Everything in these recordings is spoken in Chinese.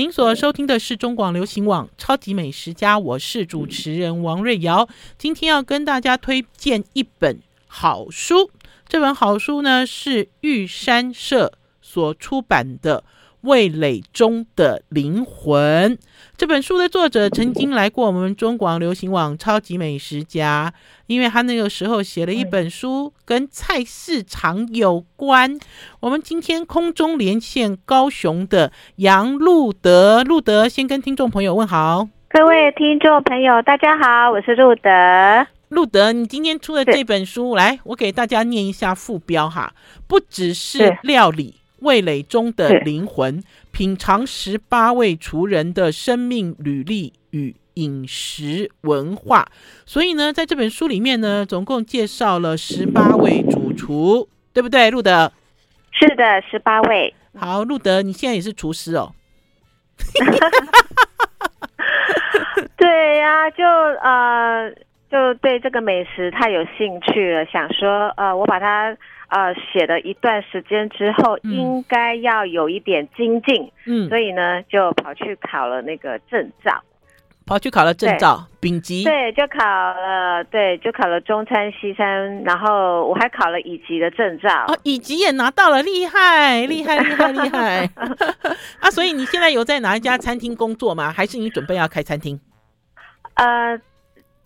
您所收听的是中广流行网《超级美食家》，我是主持人王瑞瑶。今天要跟大家推荐一本好书，这本好书呢是玉山社所出版的。味蕾中的灵魂这本书的作者曾经来过我们中广流行网超级美食家，因为他那个时候写了一本书跟菜市场有关。我们今天空中连线高雄的杨路德，路德先跟听众朋友问好。各位听众朋友，大家好，我是路德。路德，你今天出的这本书，来，我给大家念一下副标哈，不只是料理。味蕾中的灵魂，品尝十八位厨人的生命履历与饮食文化。所以呢，在这本书里面呢，总共介绍了十八位主厨，对不对，路德？是的，十八位。好，路德，你现在也是厨师哦。对呀、啊，就呃，就对这个美食太有兴趣了，想说呃，我把它。呃，写了一段时间之后，应该要有一点精进，嗯，所以呢，就跑去考了那个证照，跑去考了证照，丙级，对，就考了，对，就考了中餐、西餐，然后我还考了乙级的证照，哦，乙级也拿到了，厉害，厉害，厉害，厉害，啊，所以你现在有在哪一家餐厅工作吗？还是你准备要开餐厅？呃，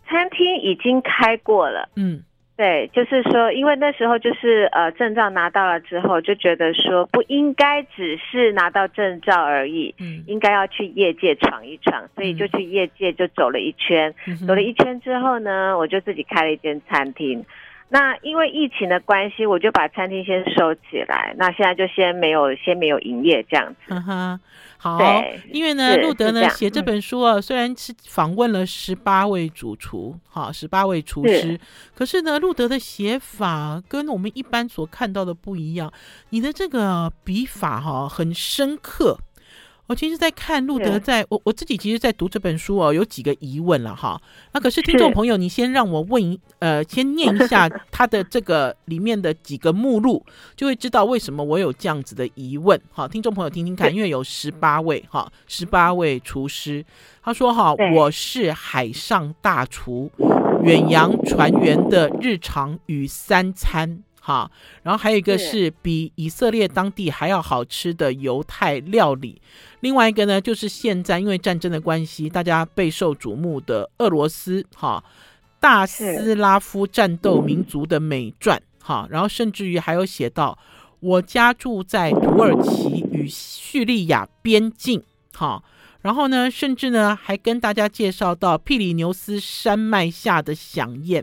餐厅已经开过了，嗯。对，就是说，因为那时候就是呃，证照拿到了之后，就觉得说不应该只是拿到证照而已，嗯，应该要去业界闯一闯，所以就去业界就走了一圈，嗯，走了一圈之后呢，我就自己开了一间餐厅。那因为疫情的关系，我就把餐厅先收起来。那现在就先没有，先没有营业这样子。好，因为呢，路德呢写这本书啊，虽然是访问了十八位主厨，哈，十八位厨师，可是呢，路德的写法跟我们一般所看到的不一样。你的这个笔法哈，很深刻。我其实，在看路德在，在我我自己其实，在读这本书哦，有几个疑问了哈。那可是听众朋友，你先让我问一呃，先念一下 他的这个里面的几个目录，就会知道为什么我有这样子的疑问。好，听众朋友听听看，因为有十八位哈，十八位厨师。他说哈，我是海上大厨，远洋船员的日常与三餐。好，然后还有一个是比以色列当地还要好吃的犹太料理，另外一个呢，就是现在因为战争的关系，大家备受瞩目的俄罗斯哈大斯拉夫战斗民族的美传哈，然后甚至于还有写到我家住在土耳其与叙利亚边境哈，然后呢，甚至呢还跟大家介绍到庇里牛斯山脉下的响宴。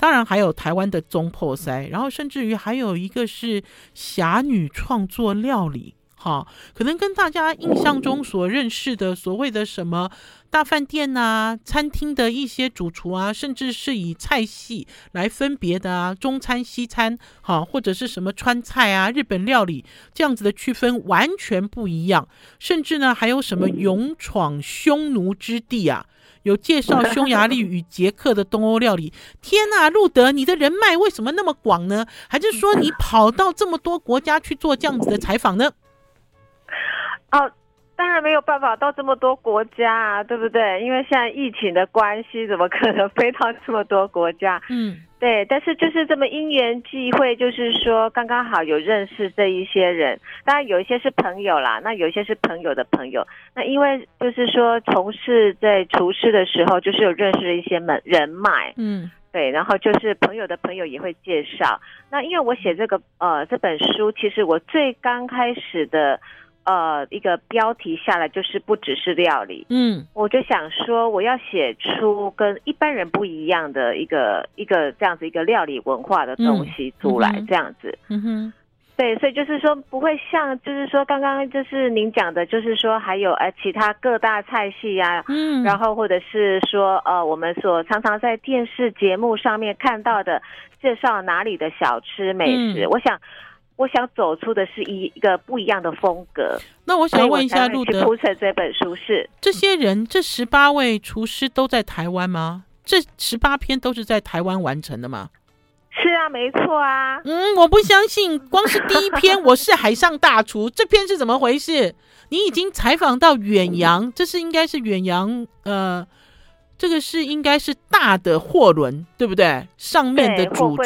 当然还有台湾的中破塞，然后甚至于还有一个是侠女创作料理，哈，可能跟大家印象中所认识的所谓的什么大饭店啊、餐厅的一些主厨啊，甚至是以菜系来分别的啊，中餐、西餐，哈，或者是什么川菜啊、日本料理这样子的区分完全不一样，甚至呢还有什么勇闯匈奴之地啊。有介绍匈牙利与捷克的东欧料理。天呐，路德，你的人脉为什么那么广呢？还是说你跑到这么多国家去做这样子的采访呢？哦，当然没有办法到这么多国家啊，对不对？因为现在疫情的关系，怎么可能飞到这么多国家？嗯。对，但是就是这么因缘际会，就是说刚刚好有认识这一些人，当然有一些是朋友啦，那有一些是朋友的朋友。那因为就是说从事在厨师的时候，就是有认识了一些门人脉，嗯，对，然后就是朋友的朋友也会介绍。那因为我写这个呃这本书，其实我最刚开始的。呃，一个标题下来就是不只是料理，嗯，我就想说我要写出跟一般人不一样的一个一个这样子一个料理文化的东西出来，嗯、这样子，嗯哼，对，所以就是说不会像就是说刚刚就是您讲的，就是说还有呃其他各大菜系啊，嗯，然后或者是说呃我们所常常在电视节目上面看到的介绍哪里的小吃美食，嗯、我想。我想走出的是一一个不一样的风格。那我想问一下路德，铺成这本书是这些人，这十八位厨师都在台湾吗？这十八篇都是在台湾完成的吗？是啊，没错啊。嗯，我不相信，光是第一篇我是海上大厨，这篇是怎么回事？你已经采访到远洋，这是应该是远洋，呃，这个是应该是大的货轮，对不对？上面的主厨，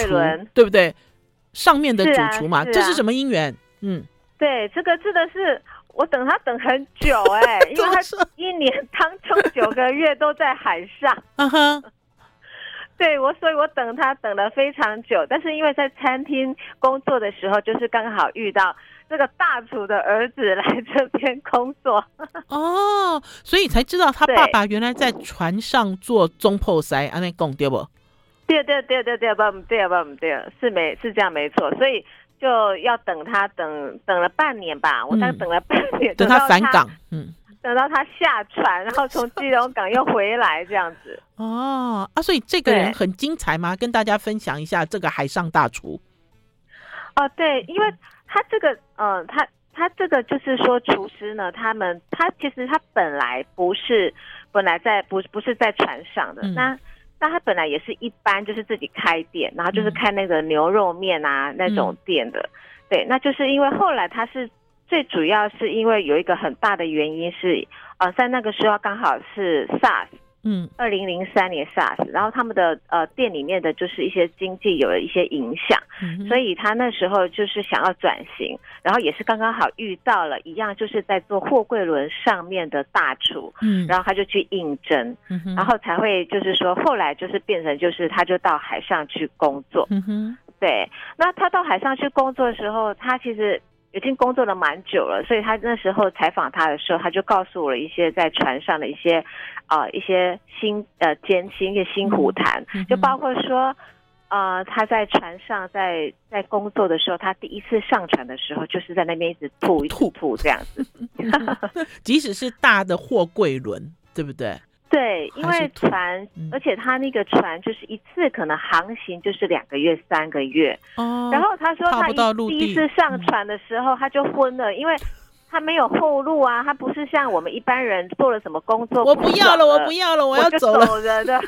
对不对？上面的主厨嘛，是啊是啊、这是什么姻缘？嗯，对，这个真的是我等他等很久哎、欸，因为他一年当中九个月都在海上。嗯哼。对我，所以我等他等了非常久，但是因为在餐厅工作的时候，就是刚好遇到这个大厨的儿子来这边工作 哦，所以才知道他爸爸原来在船上做中破塞，安内讲对不？对对对对对，不对不对，是没是这样没错，所以就要等他等等了半年吧，我大概等了半年，嗯、等他返港，嗯。等到他下船，然后从基隆港又回来，这样子。哦啊，所以这个人很精彩吗？跟大家分享一下这个海上大厨。哦，对，因为他这个，嗯、呃，他他这个就是说厨师呢，他们他其实他本来不是本来在不不是在船上的，嗯、那那他本来也是一般就是自己开店，然后就是开那个牛肉面啊、嗯、那种店的。对，那就是因为后来他是。最主要是因为有一个很大的原因是，呃，在那个时候刚好是 SARS，嗯，二零零三年 SARS，然后他们的呃店里面的就是一些经济有了一些影响，嗯，所以他那时候就是想要转型，然后也是刚刚好遇到了一样就是在做货柜轮上面的大厨，嗯，然后他就去应征，嗯，然后才会就是说后来就是变成就是他就到海上去工作，嗯哼，对，那他到海上去工作的时候，他其实。已经工作了蛮久了，所以他那时候采访他的时候，他就告诉我了一些在船上的一些，呃，一些辛呃艰辛一些辛苦谈，就包括说，呃，他在船上在在工作的时候，他第一次上船的时候，就是在那边一直吐一吐吐这样子，即使是大的货柜轮，对不对？对，因为船，嗯、而且他那个船就是一次可能航行就是两个月、三个月。哦。然后他说他第一次上船的时候他就昏了，嗯、因为他没有后路啊，他不是像我们一般人做了什么工作，我不要了，我不要了，我要走了。的。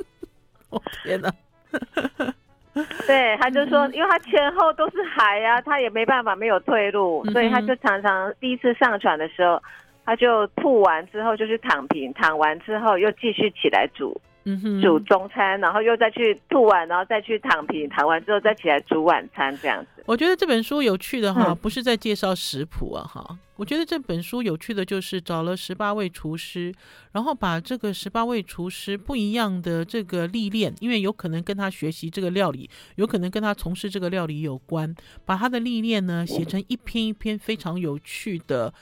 我天哪！对，他就说，因为他前后都是海呀、啊，他也没办法没有退路，嗯、所以他就常常第一次上船的时候。他就吐完之后就去躺平，躺完之后又继续起来煮，嗯哼，煮中餐，然后又再去吐完，然后再去躺平，躺完之后再起来煮晚餐，这样子。我觉得这本书有趣的哈，不是在介绍食谱啊哈，嗯、我觉得这本书有趣的就是找了十八位厨师，然后把这个十八位厨师不一样的这个历练，因为有可能跟他学习这个料理，有可能跟他从事这个料理有关，把他的历练呢写成一篇一篇非常有趣的。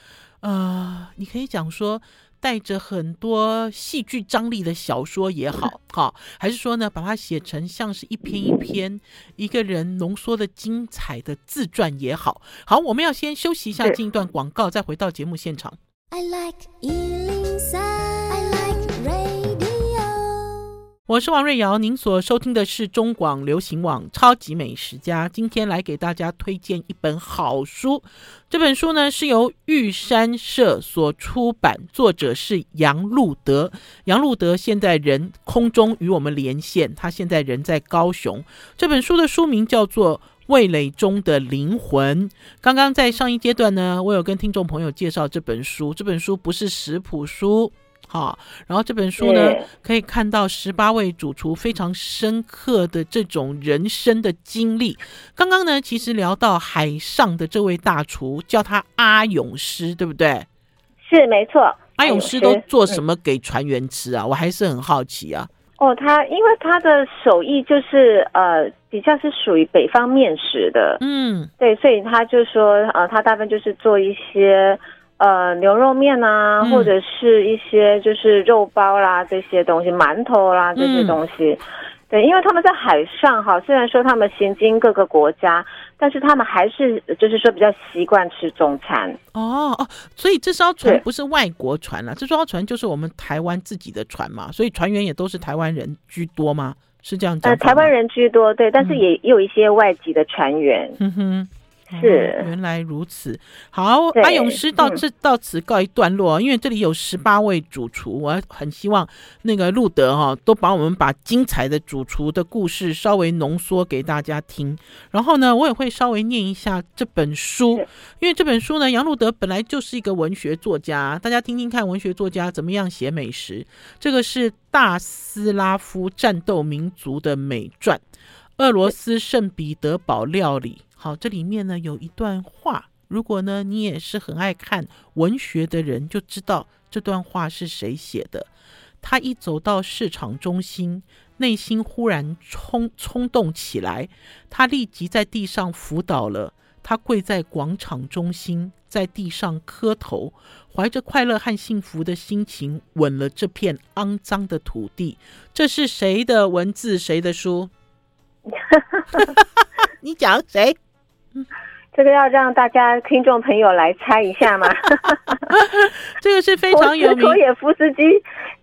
呃，你可以讲说带着很多戏剧张力的小说也好，哈，还是说呢，把它写成像是一篇一篇一个人浓缩的精彩的自传也好。好，我们要先休息一下，进一段广告，再回到节目现场。I like 我是王瑞瑶，您所收听的是中广流行网《超级美食家》。今天来给大家推荐一本好书，这本书呢是由玉山社所出版，作者是杨路德。杨路德现在人空中与我们连线，他现在人在高雄。这本书的书名叫做《味蕾中的灵魂》。刚刚在上一阶段呢，我有跟听众朋友介绍这本书，这本书不是食谱书。好，然后这本书呢，可以看到十八位主厨非常深刻的这种人生的经历。刚刚呢，其实聊到海上的这位大厨，叫他阿勇师，对不对？是，没错。阿勇师都做什么给船员吃啊？嗯、我还是很好奇啊。哦，他因为他的手艺就是呃，比较是属于北方面食的，嗯，对，所以他就说呃，他大部分就是做一些。呃，牛肉面啊，或者是一些就是肉包啦，这些东西，馒头啦，这些东西，对，因为他们在海上哈，虽然说他们行经各个国家，但是他们还是就是说比较习惯吃中餐。哦哦，所以这艘船不是外国船了，这艘船就是我们台湾自己的船嘛，所以船员也都是台湾人居多吗？是这样讲？呃，台湾人居多，对，但是也也有一些外籍的船员。嗯哼。是，原来如此。好，阿勇师到这、嗯、到此告一段落，因为这里有十八位主厨，我很希望那个路德哈、哦、都把我们把精彩的主厨的故事稍微浓缩给大家听。然后呢，我也会稍微念一下这本书，因为这本书呢，杨路德本来就是一个文学作家，大家听听看文学作家怎么样写美食。这个是大斯拉夫战斗民族的美传，俄罗斯圣彼得堡料理。好，这里面呢有一段话，如果呢你也是很爱看文学的人，就知道这段话是谁写的。他一走到市场中心，内心忽然冲冲动起来，他立即在地上伏倒了。他跪在广场中心，在地上磕头，怀着快乐和幸福的心情吻了这片肮脏的土地。这是谁的文字？谁的书？你讲谁？这个要让大家听众朋友来猜一下吗？这个是非常有名。陀也夫斯基，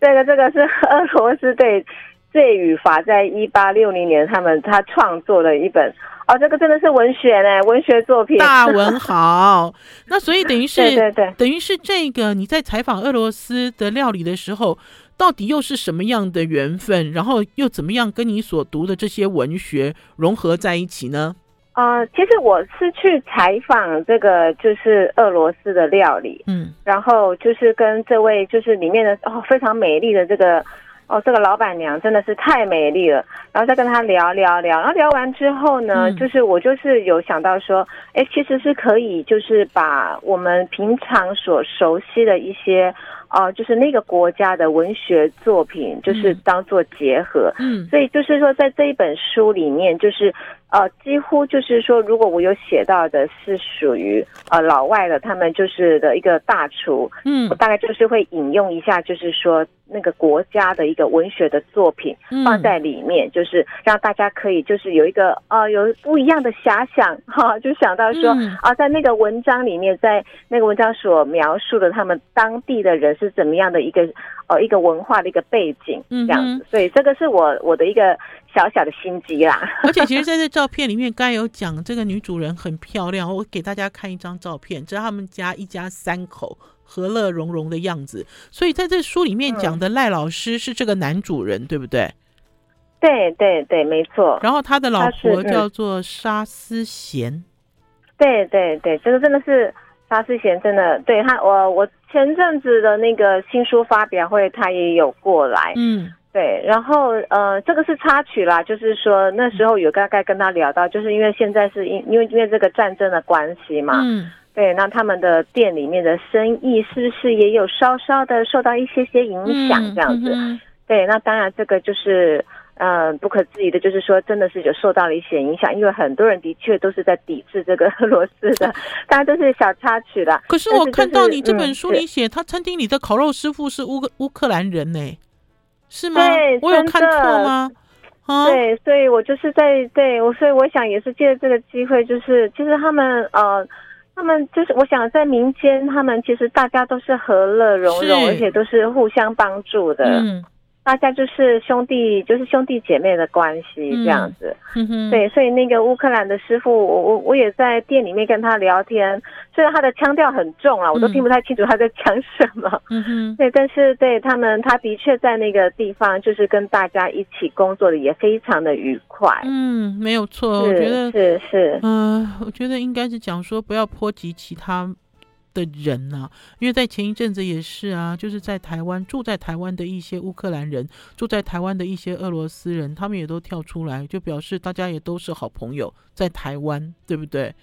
这个这个是俄罗斯对罪与罚，在一八六零年他们他创作的一本哦，这个真的是文学呢，文学作品，大文豪。那所以等于是 对对对，等于是这个你在采访俄罗斯的料理的时候，到底又是什么样的缘分？然后又怎么样跟你所读的这些文学融合在一起呢？呃，其实我是去采访这个，就是俄罗斯的料理，嗯，然后就是跟这位就是里面的哦非常美丽的这个哦这个老板娘真的是太美丽了，然后再跟她聊聊聊，然后聊完之后呢，嗯、就是我就是有想到说，哎，其实是可以就是把我们平常所熟悉的一些。哦、呃，就是那个国家的文学作品，就是当做结合，嗯，所以就是说，在这一本书里面，就是呃，几乎就是说，如果我有写到的是属于呃老外的，他们就是的一个大厨，嗯，我大概就是会引用一下，就是说那个国家的一个文学的作品放在里面，嗯、就是让大家可以就是有一个呃有不一样的遐想哈，就想到说啊、在那个文章里面，在那个文章所描述的他们当地的人是。是怎么样的一个呃一个文化的一个背景这样子，所以这个是我我的一个小小的心机啦。而且其实在这照片里面，刚才有讲这个女主人很漂亮，我给大家看一张照片，这是他们家一家三口和乐融融的样子。所以在这书里面讲的赖老师是这个男主人，对不对？对对对，没错。然后他的老婆叫做沙思贤。对对对，这个真的是。沙思贤真的对他，我我前阵子的那个新书发表会，他也有过来，嗯，对，然后呃，这个是插曲啦，就是说那时候有大概跟他聊到，就是因为现在是因因为因为这个战争的关系嘛，嗯，对，那他们的店里面的生意是不是也有稍稍的受到一些些影响这样子？对，那当然这个就是。嗯，不可置疑的，就是说，真的是有受到了一些影响，因为很多人的确都是在抵制这个 俄罗斯的，当然都是小插曲的。可是我看到你这本书里写，他餐厅里的烤肉师傅是乌克乌克兰人呢，是吗？对，我有看错吗？啊，对，所以我就是在对我，所以我想也是借这个机会，就是其实他们呃，他们就是我想在民间，他们其实大家都是和乐融融，而且都是互相帮助的。嗯。大家就是兄弟，就是兄弟姐妹的关系这样子，嗯、对，所以那个乌克兰的师傅，我我我也在店里面跟他聊天，虽然他的腔调很重啊，我都听不太清楚他在讲什么，嗯哼，对，但是对他们，他的确在那个地方就是跟大家一起工作的也非常的愉快，嗯，没有错，我觉得是是，嗯、呃，我觉得应该是讲说不要波及其他。的人呢、啊？因为在前一阵子也是啊，就是在台湾住在台湾的一些乌克兰人，住在台湾的一些俄罗斯人，他们也都跳出来，就表示大家也都是好朋友，在台湾，对不对？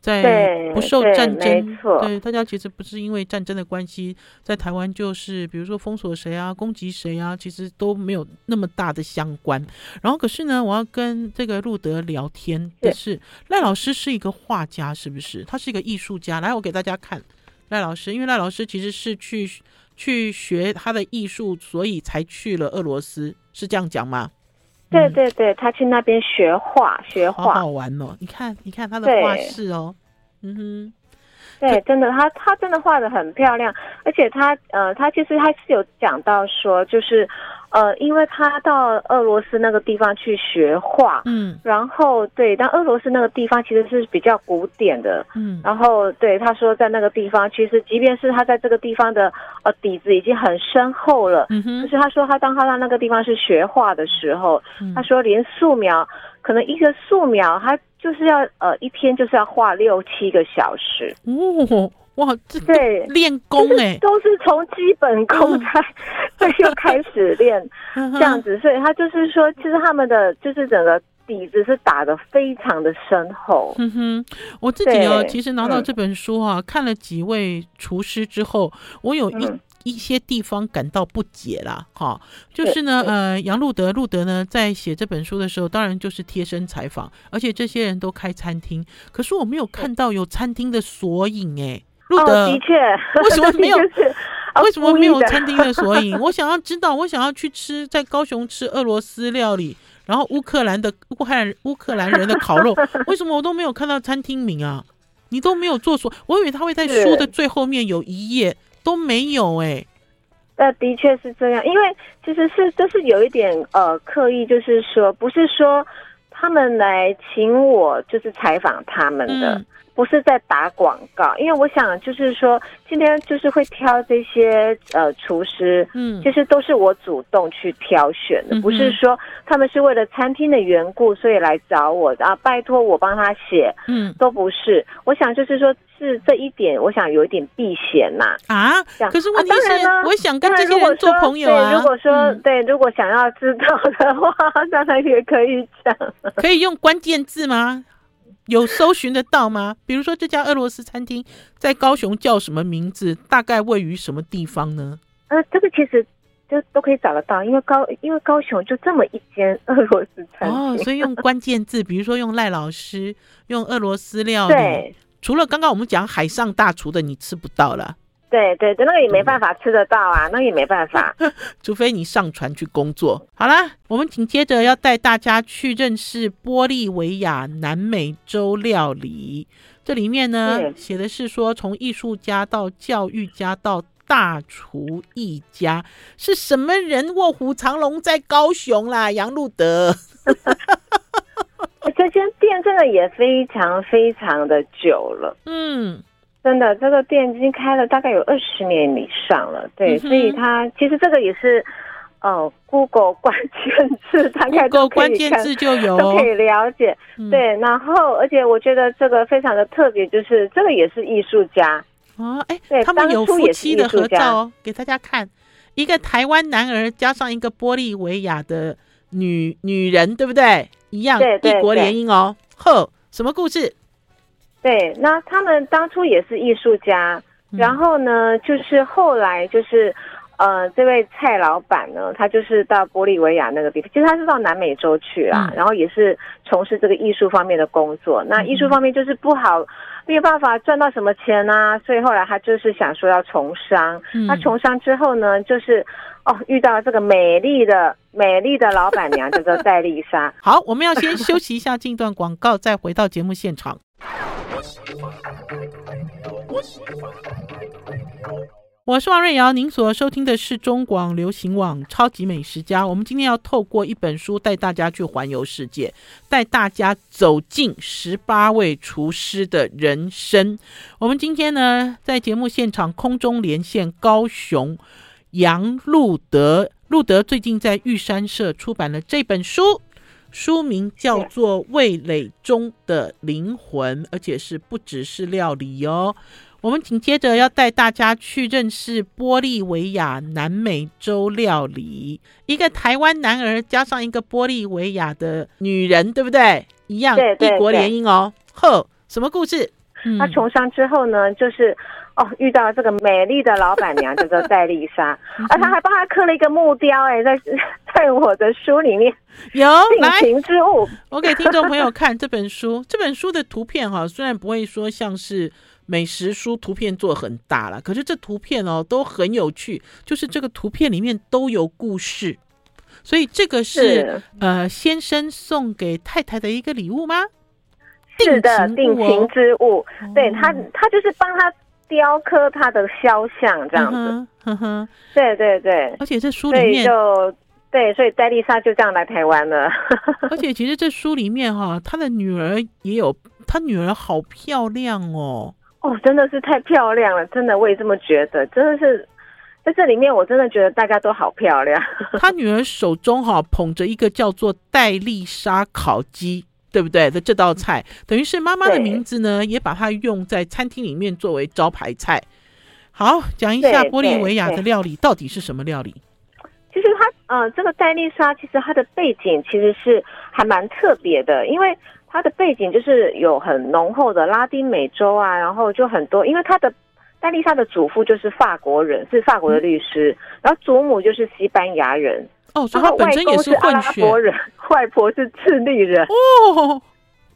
在不受战争，对大家其实不是因为战争的关系，在台湾就是比如说封锁谁啊，攻击谁啊，其实都没有那么大的相关。然后可是呢，我要跟这个路德聊天的是赖老师是一个画家，是不是？他是一个艺术家。来，我给大家看。赖老师，因为赖老师其实是去去学他的艺术，所以才去了俄罗斯，是这样讲吗？对对对，他去那边学画，学画，好好玩哦！你看，你看他的画室哦，嗯哼，对，真的，他他真的画的很漂亮，而且他呃，他其实他是有讲到说，就是呃，因为他到俄罗斯那个地方去学画，嗯，然后对，但俄罗斯那个地方其实是比较古典的，嗯，然后对他说，在那个地方，其实即便是他在这个地方的呃底子已经很深厚了，嗯哼，就是他说他当他到那个地方是学画的时候，嗯、他说连素描，可能一个素描他就是要呃一天就是要画六七个小时，哦。哇，这对。练功哎，都是从基本功才 才又开始练 这样子，所以他就是说，其实他们的就是整个底子是打的非常的深厚。嗯哼，我自己哦，其实拿到这本书啊，嗯、看了几位厨师之后，我有一、嗯、一些地方感到不解啦。哈，就是呢，呃，杨路德路德呢在写这本书的时候，当然就是贴身采访，而且这些人都开餐厅，可是我没有看到有餐厅的索引哎。路德，的确，为什么 没有？为什么没有餐厅的索引？我想要知道，我想要去吃在高雄吃俄罗斯料理，然后乌克兰的乌克兰乌克兰人的烤肉，为什么我都没有看到餐厅名啊？你都没有做索，我以为他会在书的最后面有一页都没有哎、欸。呃，的确是这样，因为其实是就是有一点呃刻意，就是说不是说他们来请我就是采访他们的。嗯不是在打广告，因为我想就是说，今天就是会挑这些呃厨师，嗯，其实都是我主动去挑选的，嗯、不是说他们是为了餐厅的缘故所以来找我的啊，拜托我帮他写，嗯，都不是。我想就是说，是这一点，我想有一点避嫌呐啊。可是问题是，啊、我想跟这些人做朋友啊。如果说、嗯、对，如果想要知道的话，当然也可以讲。可以用关键字吗？有搜寻得到吗？比如说这家俄罗斯餐厅在高雄叫什么名字？大概位于什么地方呢？呃，这个其实就都可以找得到，因为高因为高雄就这么一间俄罗斯餐厅哦，所以用 关键字，比如说用赖老师，用俄罗斯料理，对除了刚刚我们讲海上大厨的，你吃不到了。对对对，那个也没办法吃得到啊，嗯、那个也没办法，除非你上船去工作。好啦，我们紧接着要带大家去认识玻利维亚南美洲料理。这里面呢，写的是说，从艺术家到教育家到大厨一家，是什么人卧虎藏龙在高雄啦？杨路德，的也非常非常的久了，嗯。真的，这个店已经开了大概有二十年以上了，对，嗯、所以它其实这个也是，哦，Google 关键字大概都可以看，关键字就有。都可以了解，嗯、对。然后，而且我觉得这个非常的特别，就是这个也是艺术家。哦，哎，对，他们有夫妻的合照哦，给大家看，一个台湾男儿加上一个玻利维亚的女女人，对不对？一样，对对对。异国联姻哦，呵，什么故事？对，那他们当初也是艺术家，然后呢，就是后来就是，呃，这位蔡老板呢，他就是到玻利维亚那个地方，其实他是到南美洲去啦，嗯、然后也是从事这个艺术方面的工作。那艺术方面就是不好，没有办法赚到什么钱啊，所以后来他就是想说要从商。嗯、他从商之后呢，就是哦，遇到了这个美丽的美丽的老板娘，叫做戴丽莎。好，我们要先休息一下，进段广告，再回到节目现场。我是王瑞瑶，您所收听的是中广流行网《超级美食家》。我们今天要透过一本书带大家去环游世界，带大家走进十八位厨师的人生。我们今天呢，在节目现场空中连线高雄杨路德，路德最近在玉山社出版了这本书。书名叫做《味蕾中的灵魂》，而且是不只是料理哦。我们紧接着要带大家去认识玻利维亚南美洲料理，一个台湾男儿加上一个玻利维亚的女人，对不对？一样，异国联姻哦。呵，什么故事？嗯、他从商之后呢，就是。哦，遇到了这个美丽的老板娘叫做戴丽莎，而他还帮他刻了一个木雕，哎，在 在我的书里面有定情之物。我给听众朋友看这本书，这本书的图片哈，虽然不会说像是美食书图片做很大了，可是这图片哦都很有趣，就是这个图片里面都有故事，所以这个是，是呃先生送给太太的一个礼物吗？是的，定情之物，哦、对他，他就是帮他。雕刻他的肖像这样子，呵呵，对对对，而且这书里面就对，所以戴丽莎就这样来台湾了。而且其实这书里面哈，她的女儿也有，她女儿好漂亮哦。哦，真的是太漂亮了，真的我也这么觉得，真的是在这里面，我真的觉得大家都好漂亮。她女儿手中哈捧着一个叫做戴丽莎烤鸡，对不对？的这道菜，等于是妈妈的名字呢，也把它用在餐厅里面作为招牌菜。好，讲一下玻利维亚的料理到底是什么料理？其实它，呃，这个戴丽莎其实它的背景其实是还蛮特别的，因为它的背景就是有很浓厚的拉丁美洲啊，然后就很多，因为他的戴丽莎的祖父就是法国人，是法国的律师，嗯、然后祖母就是西班牙人，哦，所以他本身也是混血，外公是阿拉伯人，外婆是智利人，哦，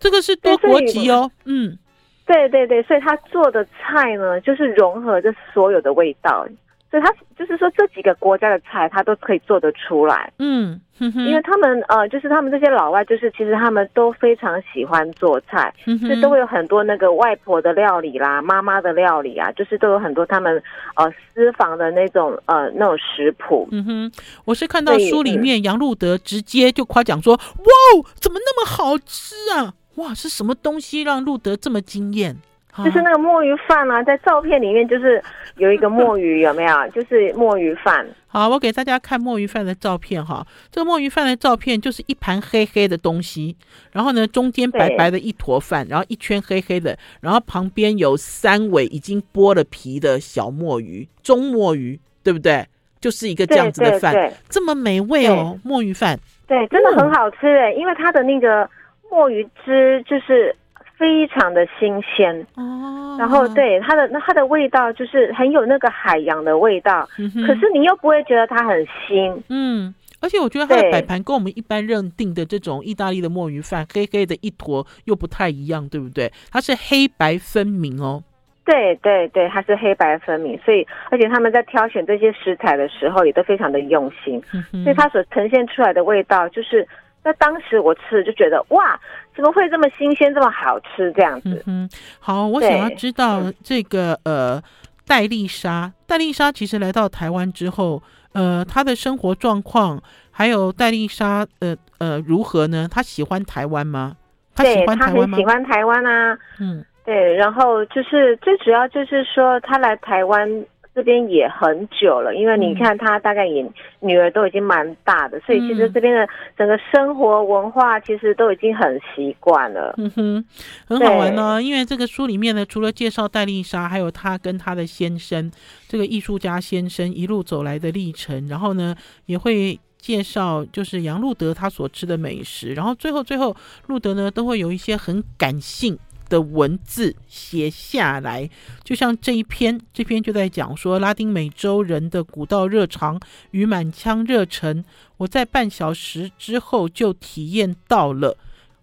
这个是多国籍哦，嗯，对对对，所以他做的菜呢，就是融合着所有的味道。所以他就是说，这几个国家的菜，他都可以做得出来。嗯，因为他们呃，就是他们这些老外，就是其实他们都非常喜欢做菜，嗯，所以都会有很多那个外婆的料理啦，妈妈的料理啊，就是都有很多他们呃私房的那种呃那种食谱。嗯哼，我是看到书里面杨路德直接就夸奖说：“哇，怎么那么好吃啊？哇，是什么东西让路德这么惊艳？”就是那个墨鱼饭啊，在照片里面就是有一个墨鱼，有没有？就是墨鱼饭。好，我给大家看墨鱼饭的照片哈。这个墨鱼饭的照片就是一盘黑黑的东西，然后呢，中间白白的一坨饭，然后一圈黑黑的，然后旁边有三尾已经剥了皮的小墨鱼，中墨鱼，对不对？就是一个这样子的饭，这么美味哦，墨鱼饭。对，真的很好吃诶，因为它的那个墨鱼汁就是。非常的新鲜。哦，然后对它的那它的味道就是很有那个海洋的味道，嗯，可是你又不会觉得它很腥，嗯，而且我觉得它的摆盘跟我们一般认定的这种意大利的墨鱼饭黑黑的一坨又不太一样，对不对？它是黑白分明哦，对对对，它是黑白分明，所以而且他们在挑选这些食材的时候也都非常的用心，嗯，所以它所呈现出来的味道就是。那当时我吃就觉得哇，怎么会这么新鲜，这么好吃这样子？嗯，好，我想要知道这个呃，戴丽莎，戴丽莎其实来到台湾之后，呃，她的生活状况，还有戴丽莎呃呃如何呢？她喜欢台湾吗？她喜欢台湾吗？她很喜欢台湾啊，嗯，对，然后就是最主要就是说她来台湾。这边也很久了，因为你看他大概也、嗯、女儿都已经蛮大的，所以其实这边的整个生活文化其实都已经很习惯了。嗯哼，很好玩呢。因为这个书里面呢，除了介绍戴丽莎，还有她跟她的先生这个艺术家先生一路走来的历程，然后呢也会介绍就是杨路德他所吃的美食，然后最后最后路德呢都会有一些很感性。的文字写下来，就像这一篇，这篇就在讲说拉丁美洲人的古道热肠与满腔热忱，我在半小时之后就体验到了。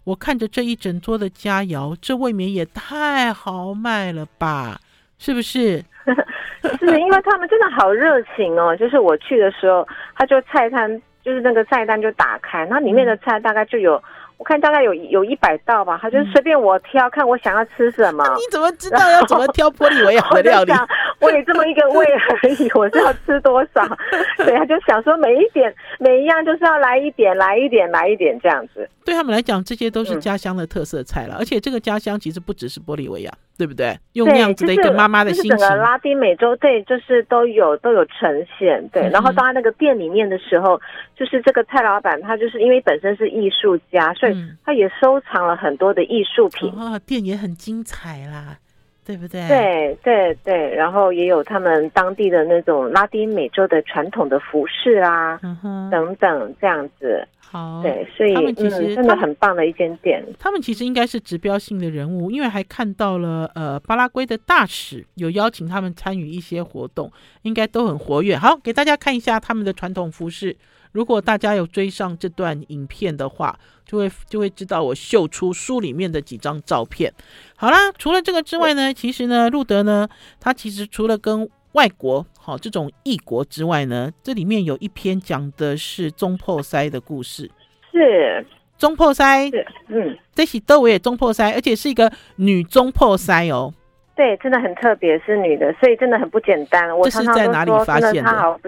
我看着这一整桌的佳肴，这未免也太豪迈了吧？是不是？是因为他们真的好热情哦。就是我去的时候，他就菜单，就是那个菜单就打开，那里面的菜大概就有。我看大概有有一百道吧，他就随便我挑，看我想要吃什么。你怎么知道要怎么挑玻利维亚的料理？我有这么一个胃而已，我是要吃多少？所以他就想说每一点每一样就是要来一点，来一点，来一点这样子。对他们来讲，这些都是家乡的特色菜了，嗯，而且这个家乡其实不只是玻利维亚。对不对？用那样子的一个妈妈的心情，就是就是、整个拉丁美洲对，就是都有都有呈现。对，嗯、然后到他那个店里面的时候，就是这个蔡老板，他就是因为本身是艺术家，所以他也收藏了很多的艺术品。啊、嗯哦，店也很精彩啦，对不对？对对对，然后也有他们当地的那种拉丁美洲的传统的服饰啊，嗯、等等这样子。好，对，所以他们其实真的很棒的一间店。他们其实应该是指标性的人物，因为还看到了呃巴拉圭的大使有邀请他们参与一些活动，应该都很活跃。好，给大家看一下他们的传统服饰。如果大家有追上这段影片的话，就会就会知道我秀出书里面的几张照片。好啦，除了这个之外呢，其实呢，路德呢，他其实除了跟外国好这种异国之外呢，这里面有一篇讲的是中破塞的故事，是中破塞，嗯，这是德维中破塞，而且是一个女中破塞哦，对，真的很特别，是女的，所以真的很不简单。我常常这是在哪里发现的？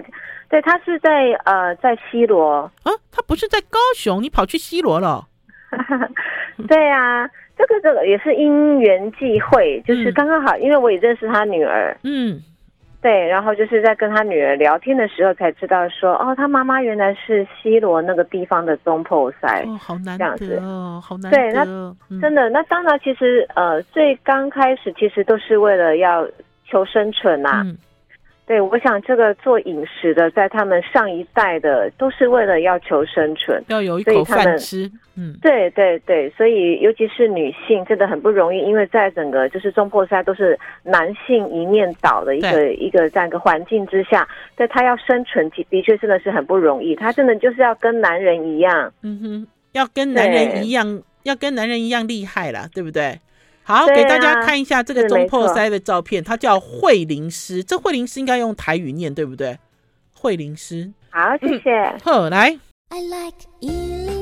对，他是在呃在西罗啊，他不是在高雄，你跑去西罗了？对啊，这个这个也是因缘际会，就是刚刚好，嗯、因为我也认识他女儿，嗯。对，然后就是在跟他女儿聊天的时候才知道说，哦，他妈妈原来是西罗那个地方的总铺师，哦，好难得哦，好难得。对，那、嗯、真的，那当然，其实呃，最刚开始其实都是为了要求生存呐、啊。嗯对，我想这个做饮食的，在他们上一代的，都是为了要求生存，要有一口饭吃。嗯，对对对，所以尤其是女性真的很不容易，因为在整个就是中破塞都是男性一面倒的一个一个这样一个环境之下，在她要生存，的确真的是很不容易。她真的就是要跟男人一样，嗯哼，要跟男人一样，要跟男人一样厉害啦，对不对？好，给大家看一下这个中破塞的照片，它叫慧灵师。这慧灵师应该用台语念，对不对？慧灵师。好，谢谢。嗯、好，来。I like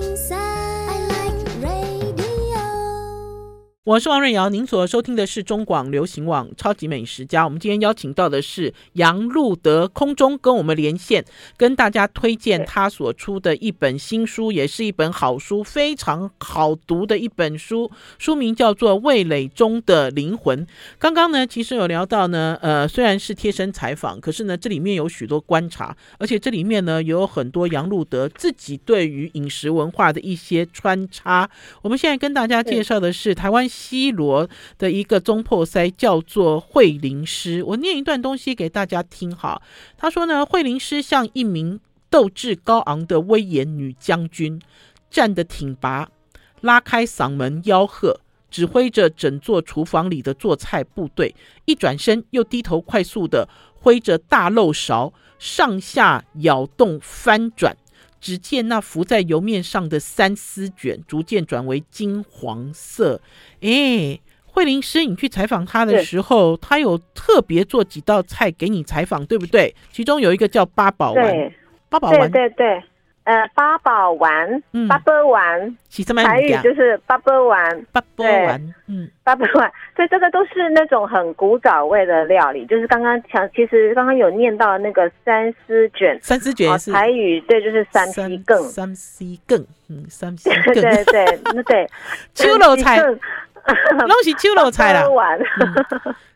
我是王瑞瑶，您所收听的是中广流行网《超级美食家》。我们今天邀请到的是杨路德，空中跟我们连线，跟大家推荐他所出的一本新书，也是一本好书，非常好读的一本书。书名叫做《味蕾中的灵魂》。刚刚呢，其实有聊到呢，呃，虽然是贴身采访，可是呢，这里面有许多观察，而且这里面呢，也有很多杨路德自己对于饮食文化的一些穿插。我们现在跟大家介绍的是台湾。西罗的一个中破塞叫做惠灵师，我念一段东西给大家听哈。他说呢，惠灵师像一名斗志高昂的威严女将军，站得挺拔，拉开嗓门吆喝，指挥着整座厨房里的做菜部队。一转身又低头快速的挥着大漏勺，上下摇动翻转。只见那浮在油面上的三丝卷逐渐转为金黄色。哎，慧玲师，你去采访他的时候，他有特别做几道菜给你采访，对不对？其中有一个叫八宝丸，八宝丸，对对对。呃，八宝丸，八宝丸，台语就是八宝丸，八宝丸，嗯，八宝丸，所以这个都是那种很古早味的料理，就是刚刚讲，其实刚刚有念到那个三丝卷，三丝卷是。台语，对，就是三丝羹，三丝羹，嗯，三丝 羹，对对，那对，秋楼菜，拢是秋楼菜啦，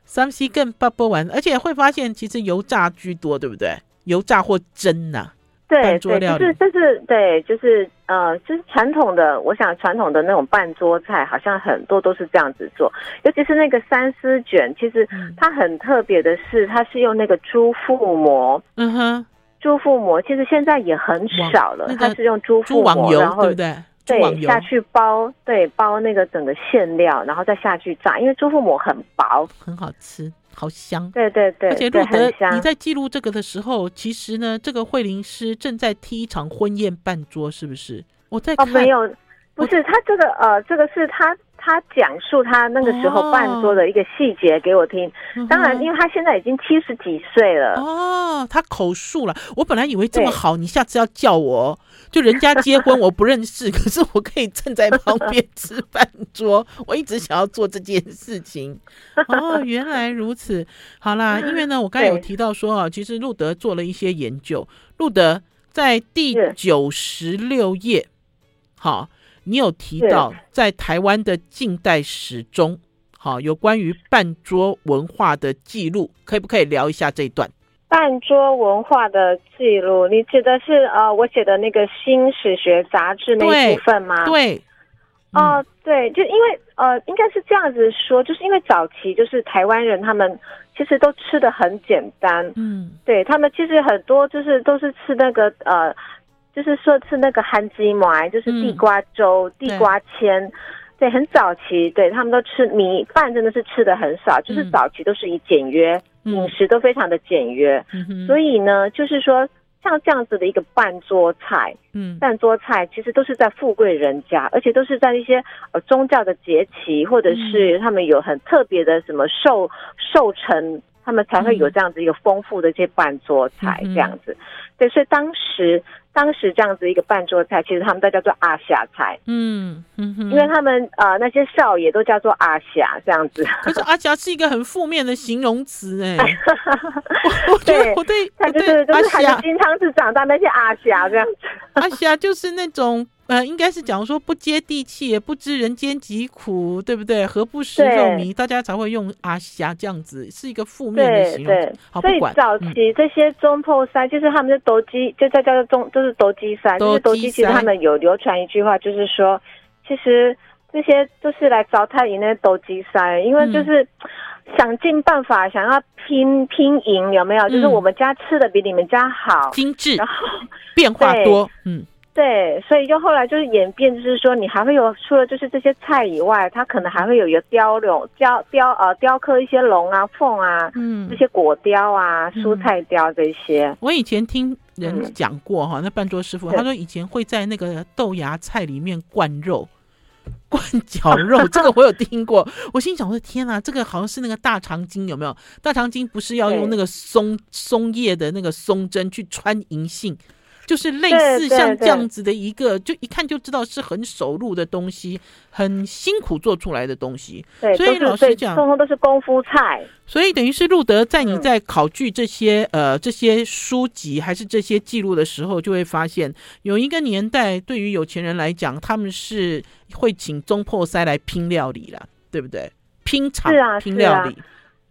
三丝羹 八宝丸，而且会发现其实油炸居多，对不对？油炸或蒸呐。对对，就是就是对，就是呃，就是传统的，我想传统的那种半桌菜，好像很多都是这样子做。尤其是那个三丝卷，其实它很特别的是，它是用那个猪腹膜。嗯哼，猪腹膜其实现在也很少了，它是用猪腹膜，然后对不对？对，下去包，对，包那个整个馅料，然后再下去炸，因为猪腹膜很薄，很好吃。好香，对对对，而且路德，你在记录这个的时候，其实呢，这个慧灵师正在踢一场婚宴办桌，是不是？我在看，哦，没有，不是，他这个呃，这个是他。他讲述他那个时候办桌的一个细节给我听，哦、当然，因为他现在已经七十几岁了。哦，他口述了。我本来以为这么好，你下次要叫我，就人家结婚我不认识，可是我可以站在旁边吃饭桌。我一直想要做这件事情。哦，原来如此。好啦，因为呢，我刚才有提到说啊，其实路德做了一些研究。路德在第九十六页，好。你有提到在台湾的近代史中，好有关于半桌文化的记录，可以不可以聊一下这一段？半桌文化的记录，你指的是呃我写的那个新史学杂志那一部分吗？对，哦、呃，对，就因为呃应该是这样子说，就是因为早期就是台湾人他们其实都吃的很简单，嗯，对他们其实很多就是都是吃那个呃。就是说吃那个番薯糜，就是地瓜粥、嗯、地瓜签，对，很早期，对他们都吃米饭，真的是吃的很少，就是早期都是以简约、嗯、饮食都非常的简约，嗯、所以呢，就是说像这样子的一个半桌菜，嗯，半桌菜其实都是在富贵人家，而且都是在一些呃宗教的节期，或者是他们有很特别的什么寿寿辰，他们才会有这样子一个丰富的这些办桌菜这样子。对，所以当时。当时这样子一个半桌菜，其实他们都叫做阿霞菜，嗯嗯，因为他们呃那些少爷都叫做阿霞这样子。可是阿霞是一个很负面的形容词哎，对，我对，他就是就是含着金汤匙长大那些阿霞这样子，阿霞就是那种。呃，应该是讲说不接地气，也不知人间疾苦，对不对？何不食肉糜？大家才会用阿霞这样子，是一个负面的形容。对。所以早期这些中破塞，就是他们的斗鸡，就在叫做中，就是斗鸡塞。就是斗鸡，其实他们有流传一句话，就是说，其实这些就是来糟蹋赢的斗鸡塞，因为就是想尽办法想要拼拼赢，有没有？就是我们家吃的比你们家好，精致，然后变化多，嗯。对，所以就后来就是演变，就是说你还会有除了就是这些菜以外，它可能还会有一个雕龙雕雕呃雕刻一些龙啊凤啊，嗯，这些果雕啊、嗯、蔬菜雕这些。我以前听人讲过哈，嗯、那办桌师傅他说以前会在那个豆芽菜里面灌肉，灌绞肉，这个我有听过。我心想我的天哪，这个好像是那个大肠经有没有？大肠经不是要用那个松松叶的那个松针去穿银杏？就是类似像这样子的一个，就一看就知道是很手入的东西，很辛苦做出来的东西。对，所以老实讲，通通都是功夫菜。所以等于是路德在你在考据这些、嗯、呃这些书籍还是这些记录的时候，就会发现有一个年代，对于有钱人来讲，他们是会请中破塞来拼料理了，对不对？拼场是啊，拼料理。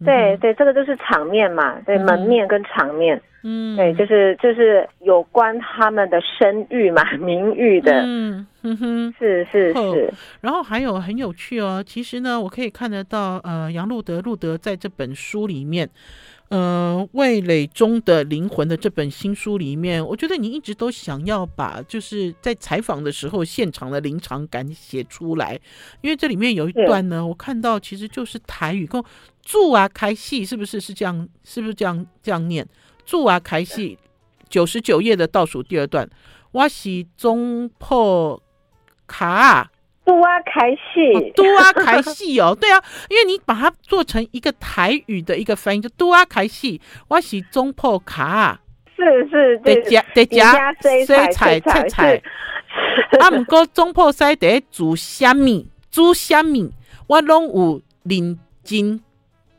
对对，这个就是场面嘛，对，门面跟场面。嗯，对，就是就是有关他们的声誉嘛，名誉的，嗯哼哼，是是是。然后还有很有趣哦，其实呢，我可以看得到，呃，杨路德路德在这本书里面，呃，味蕾中的灵魂的这本新书里面，我觉得你一直都想要把就是在采访的时候现场的临场感写出来，因为这里面有一段呢，我看到其实就是台语，跟住啊开戏是不是是这样？是不是这样这样念？住啊，开戏九十九页的倒数第二段，我是中破卡，杜啊开戏，杜啊开戏哦，对啊，因为你把它做成一个台语的一个翻译，就杜啊开戏，我是中破卡，是是，得加得加水菜菜菜，啊，唔过中破西得煮虾米，煮虾米，我拢有认真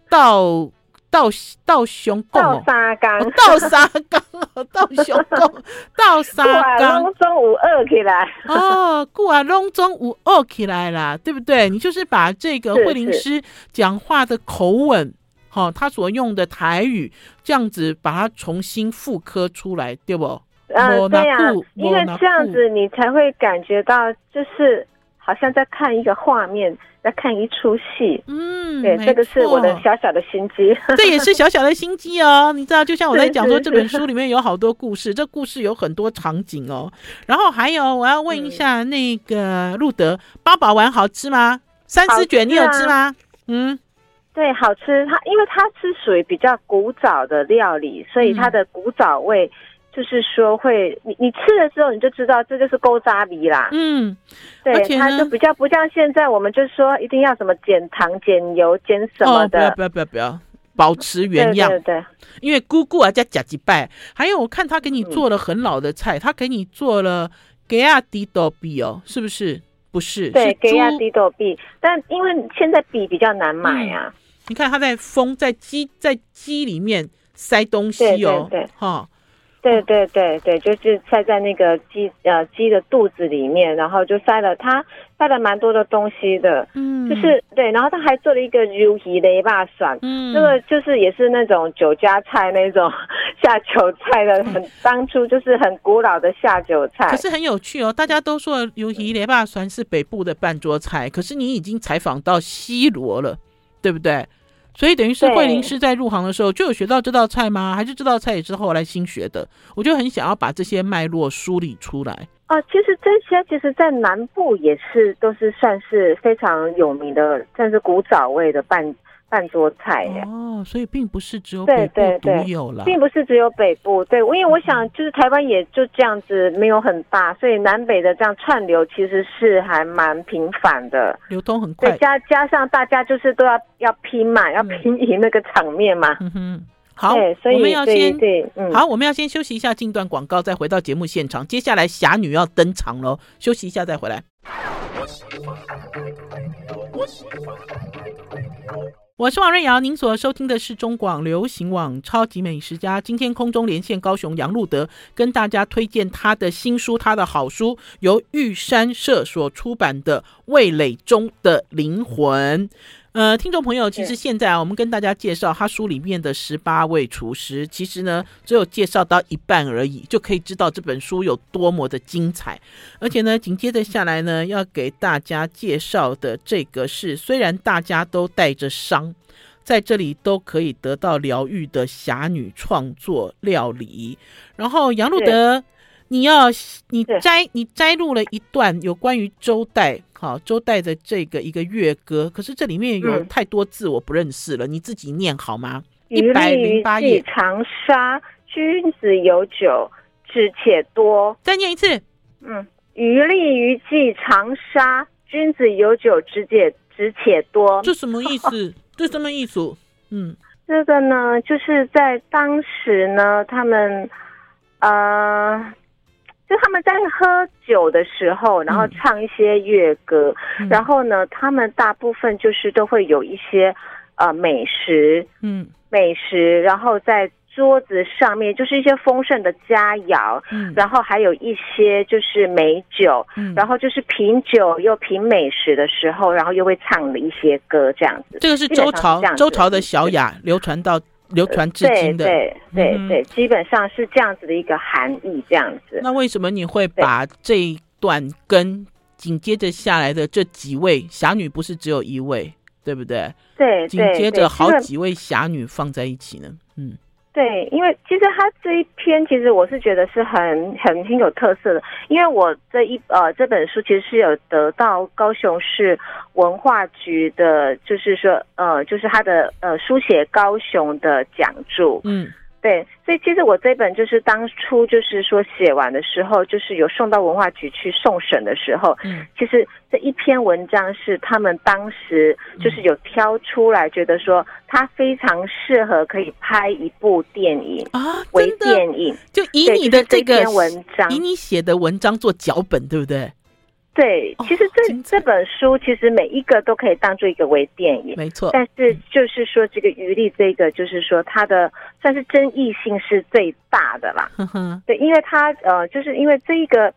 到。到到熊共哦，到三江哦，到熊共，到三江，拢总有学起来哦，故啊，拢总有学起来啦，对不对？你就是把这个慧灵师讲话的口吻，哈，他所用的台语，这样子把它重新复刻出来，对不？嗯，对呀，因为这样子你才会感觉到，就是好像在看一个画面。在看一出戏，嗯，对，这个是我的小小的心机，这也是小小的心机哦。你知道，就像我在讲说，这本书里面有好多故事，这故事有很多场景哦。然后还有，我要问一下那个路德，八宝丸好吃吗？三丝卷你有吃吗？嗯，对，好吃。它因为它是属于比较古早的料理，所以它的古早味。就是说会，你你吃的时候你就知道这就是古早味啦。嗯，对，它就比较不像现在，我们就是说一定要什么减糖、减油、减什么的。哦，不要不要不要不要，保持原样。对，对对，因为姑姑啊加假几拜，还有我看他给你做了很老的菜，嗯、他给你做了给亚迪多比哦，是不是？不是，对，给亚迪多比，但因为现在比比较难买啊。嗯、你看他在封在鸡在鸡里面塞东西哦，对，对，对，哈。对对对对，就是塞在那个鸡呃鸡的肚子里面，然后就塞了它塞了蛮多的东西的，嗯，就是对，然后他还做了一个鱿鱼雷霸蒜，嗯，这个就是也是那种酒家菜那种下酒菜的，很当初就是很古老的下酒菜。可是很有趣哦，大家都说鱿鱼雷霸蒜是北部的半桌菜，可是你已经采访到西罗了，对不对？所以等于是桂林师在入行的时候就有学到这道菜吗？还是这道菜也是后来新学的？我就很想要把这些脉络梳理出来。啊，其实这些其实，在南部也是都是算是非常有名的，算是古早味的拌。办桌菜耶哦，所以并不是只有北部独有了，并不是只有北部。对，因为我想就是台湾也就这样子，没有很大，所以南北的这样串流其实是还蛮频繁的，流通很快。加加上大家就是都要要拼嘛，要拼赢那个场面嘛。嗯哼，好，所以我们要先对，对，嗯，好，我们要先休息一下，进段广告，再回到节目现场。接下来侠女要登场喽，休息一下再回来。我是王瑞瑶，您所收听的是中广流行网《超级美食家》。今天空中连线高雄杨路德，跟大家推荐他的新书，他的好书，由玉山社所出版的《味蕾中的灵魂》。呃，听众朋友，其实现在啊，我们跟大家介绍他书里面的十八位厨师，其实呢，只有介绍到一半而已，就可以知道这本书有多么的精彩。而且呢，紧接着下来呢，要给大家介绍的这个是，虽然大家都带着伤，在这里都可以得到疗愈的侠女创作料理。然后杨路德。你要你摘你摘录了一段有关于周代，好周代的这个一个乐歌，可是这里面有太多字我不认识了，嗯、你自己念好吗？一百零八页。长沙君子有酒，脂且多。再念一次。嗯，余力于寄长沙，君子有酒，脂且脂且多。这什么意思？这什么意思？嗯，这个呢，就是在当时呢，他们呃。就他们在喝酒的时候，然后唱一些乐歌，嗯、然后呢，他们大部分就是都会有一些呃美食，嗯，美食，然后在桌子上面就是一些丰盛的佳肴，嗯，然后还有一些就是美酒，嗯，然后就是品酒又品美食的时候，然后又会唱的一些歌这样子。这个是周朝周朝的小雅流传到。流传至今的，对对对对，基本上是这样子的一个含义，这样子。那为什么你会把这一段跟紧接着下来的这几位侠女，不是只有一位，对不对？对，紧接着好几位侠女放在一起呢？嗯。对，因为其实他这一篇，其实我是觉得是很很很有特色的。因为我这一呃这本书其实是有得到高雄市文化局的，就是说呃就是他的呃书写高雄的奖助。嗯。对，所以其实我这本就是当初就是说写完的时候，就是有送到文化局去送审的时候，嗯，其实这一篇文章是他们当时就是有挑出来，觉得说它非常适合可以拍一部电影啊，为电影，就以你的这个这篇文章，以你写的文章做脚本，对不对？对，其实这、哦、这本书其实每一个都可以当做一个微电影，没错。但是就是说这个余力，这个就是说它的算是争议性是最大的啦。对，因为他呃，就是因为这一个，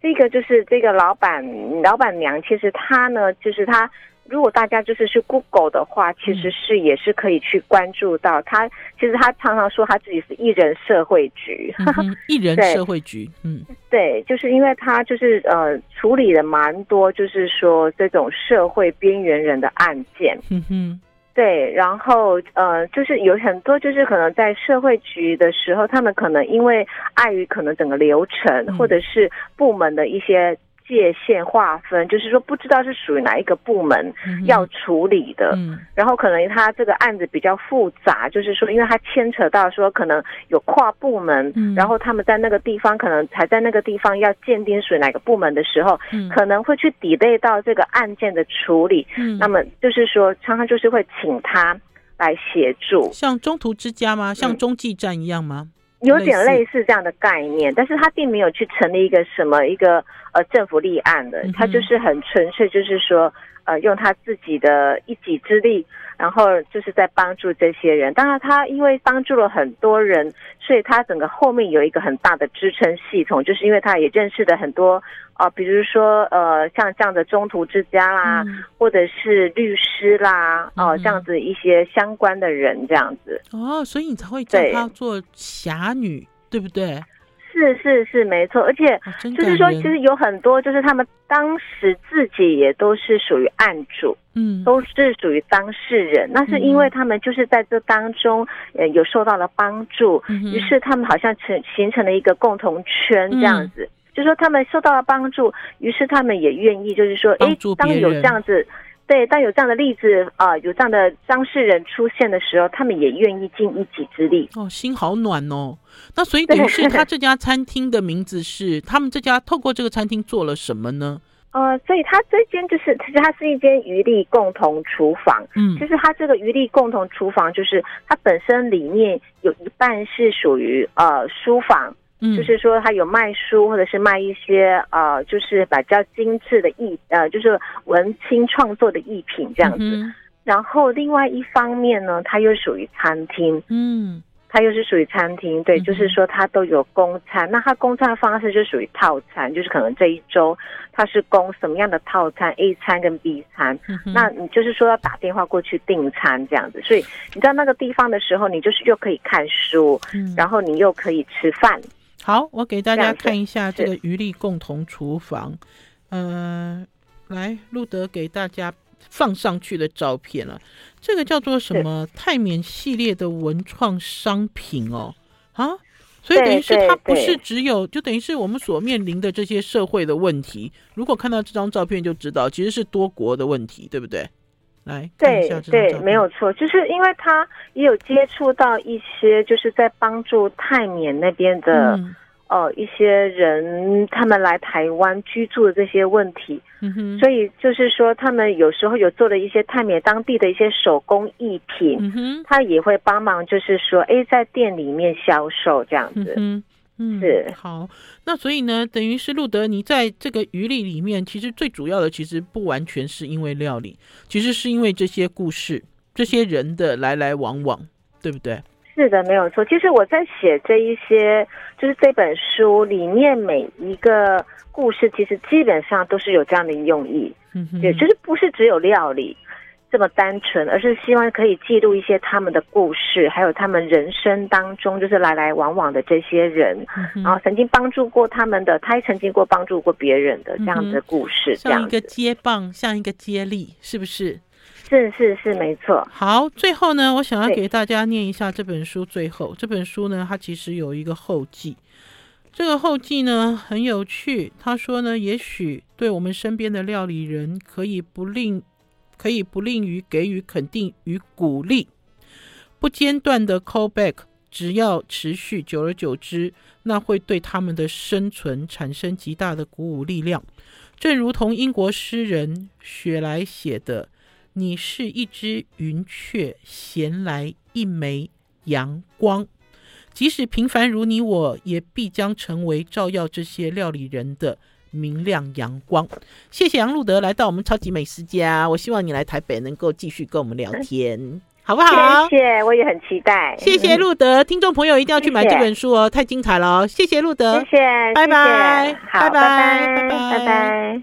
这个就是这个老板老板娘，其实她呢，就是她。如果大家就是去 Google 的话，其实是也是可以去关注到他。其实他常常说他自己是艺人社会局，艺人社会局，嗯，对，就是因为他就是呃处理了蛮多，就是说这种社会边缘人的案件，嗯哼，对，然后呃就是有很多就是可能在社会局的时候，他们可能因为碍于可能整个流程或者是部门的一些。界限划分，就是说不知道是属于哪一个部门要处理的，然后可能他这个案子比较复杂，就是说因为他牵扯到说可能有跨部门，嗯、然后他们在那个地方可能才在那个地方要鉴定属于哪个部门的时候，嗯、可能会去 delay 到这个案件的处理，嗯、那么就是说常常就是会请他来协助，像中途之家吗？像中继站一样吗？嗯有点类似。这样的概念，但是他并没有去成立一个什么一个呃政府立案的，他就是很纯粹，就是说呃用他自己的一己之力，然后就是在帮助这些人。当然，他因为帮助了很多人，所以他整个后面有一个很大的支撑系统，就是因为他也认识了很多。啊、呃，比如说，呃，像这样的中途之家啦，嗯、或者是律师啦，哦、呃，这样子一些相关的人，这样子。哦，所以你才会叫他做侠女，对，对不对？是是是，没错。而且就是说，其实有很多，就是他们当时自己也都是属于案主，嗯，都是属于当事人。那是因为他们就是在这当中，呃，有受到了帮助，嗯、于是他们好像成形成了一个共同圈，这样子。嗯就是说他们受到了帮助，于是他们也愿意，就是说，哎，当有这样子，对，当有这样的例子啊、呃，有这样的当事人出现的时候，他们也愿意尽一己之力。哦，心好暖哦。那所以等于是他 这家餐厅的名字是，他们这家透过这个餐厅做了什么呢？呃，所以它这间就是，其实它是一间余力共同厨房。嗯，就是它这个余力共同厨房，就是它本身里面有一半是属于呃书房，嗯，就是说他有卖书或者是卖一些呃，就是比较精致的艺呃，就是文青创作的艺品这样子。嗯，然后另外一方面呢，它又属于餐厅。嗯。它又是属于餐厅，对，就是说它都有供餐。那它供餐的方式就属于套餐，就是可能这一周它是供什么样的套餐，A 餐跟 B 餐。那你就是说要打电话过去订餐这样子。所以你在那个地方的时候，你就是又可以看书，然后你又可以吃饭。好，我给大家看一下这个余力共同厨房。嗯、呃，来，路德给大家。放上去的照片了，这个叫做什么泰缅系列的文创商品哦，啊，所以等于是它不是只有，就等于是我们所面临的这些社会的问题。如果看到这张照片就知道，其实是多国的问题，对不对？来，对对，没有错，就是因为他也有接触到一些，就是在帮助泰缅那边的。嗯。呃，一些人他们来台湾居住的这些问题，所以就是说，他们有时候有做了一些泰缅当地的一些手工艺品，他也会帮忙，就是说，哎，在店里面销售这样子，是好。那所以呢，等于是路德，你在这个余力里面，其实最主要的，其实不完全是因为料理，其实是因为这些故事，这些人的来来往往，对不对？是的，没有错。其实我在写这一些，就是这本书里面每一个故事，其实基本上都是有这样的用意。嗯哼，也就是不是只有料理这么单纯，而是希望可以记录一些他们的故事，还有他们人生当中就是来来往往的这些人，嗯、然后曾经帮助过他们的，他也曾经过帮助过别人的这样的故事，这样像一个接棒，像一个接力，是不是？是是是，没错。好，最后呢，我想要给大家念一下这本书。最后，这本书呢，它其实有一个后记。这个后记呢很有趣。他说呢，也许对我们身边的料理人，可以不吝，可以不吝于给予肯定与鼓励，不间断的 call back，只要持续，久而久之，那会对他们的生存产生极大的鼓舞力量。正如同英国诗人雪莱写的。你是一只云雀，衔来一枚阳光。即使平凡如你我，也必将成为照耀这些料理人的明亮阳光。谢谢杨路德来到我们超级美食家，我希望你来台北能够继续跟我们聊天，好不好？谢谢，我也很期待。谢谢路德，听众朋友一定要去买这本书哦，谢谢太精彩了哦！谢谢路德，谢谢，拜拜，好，拜拜，拜拜，拜拜。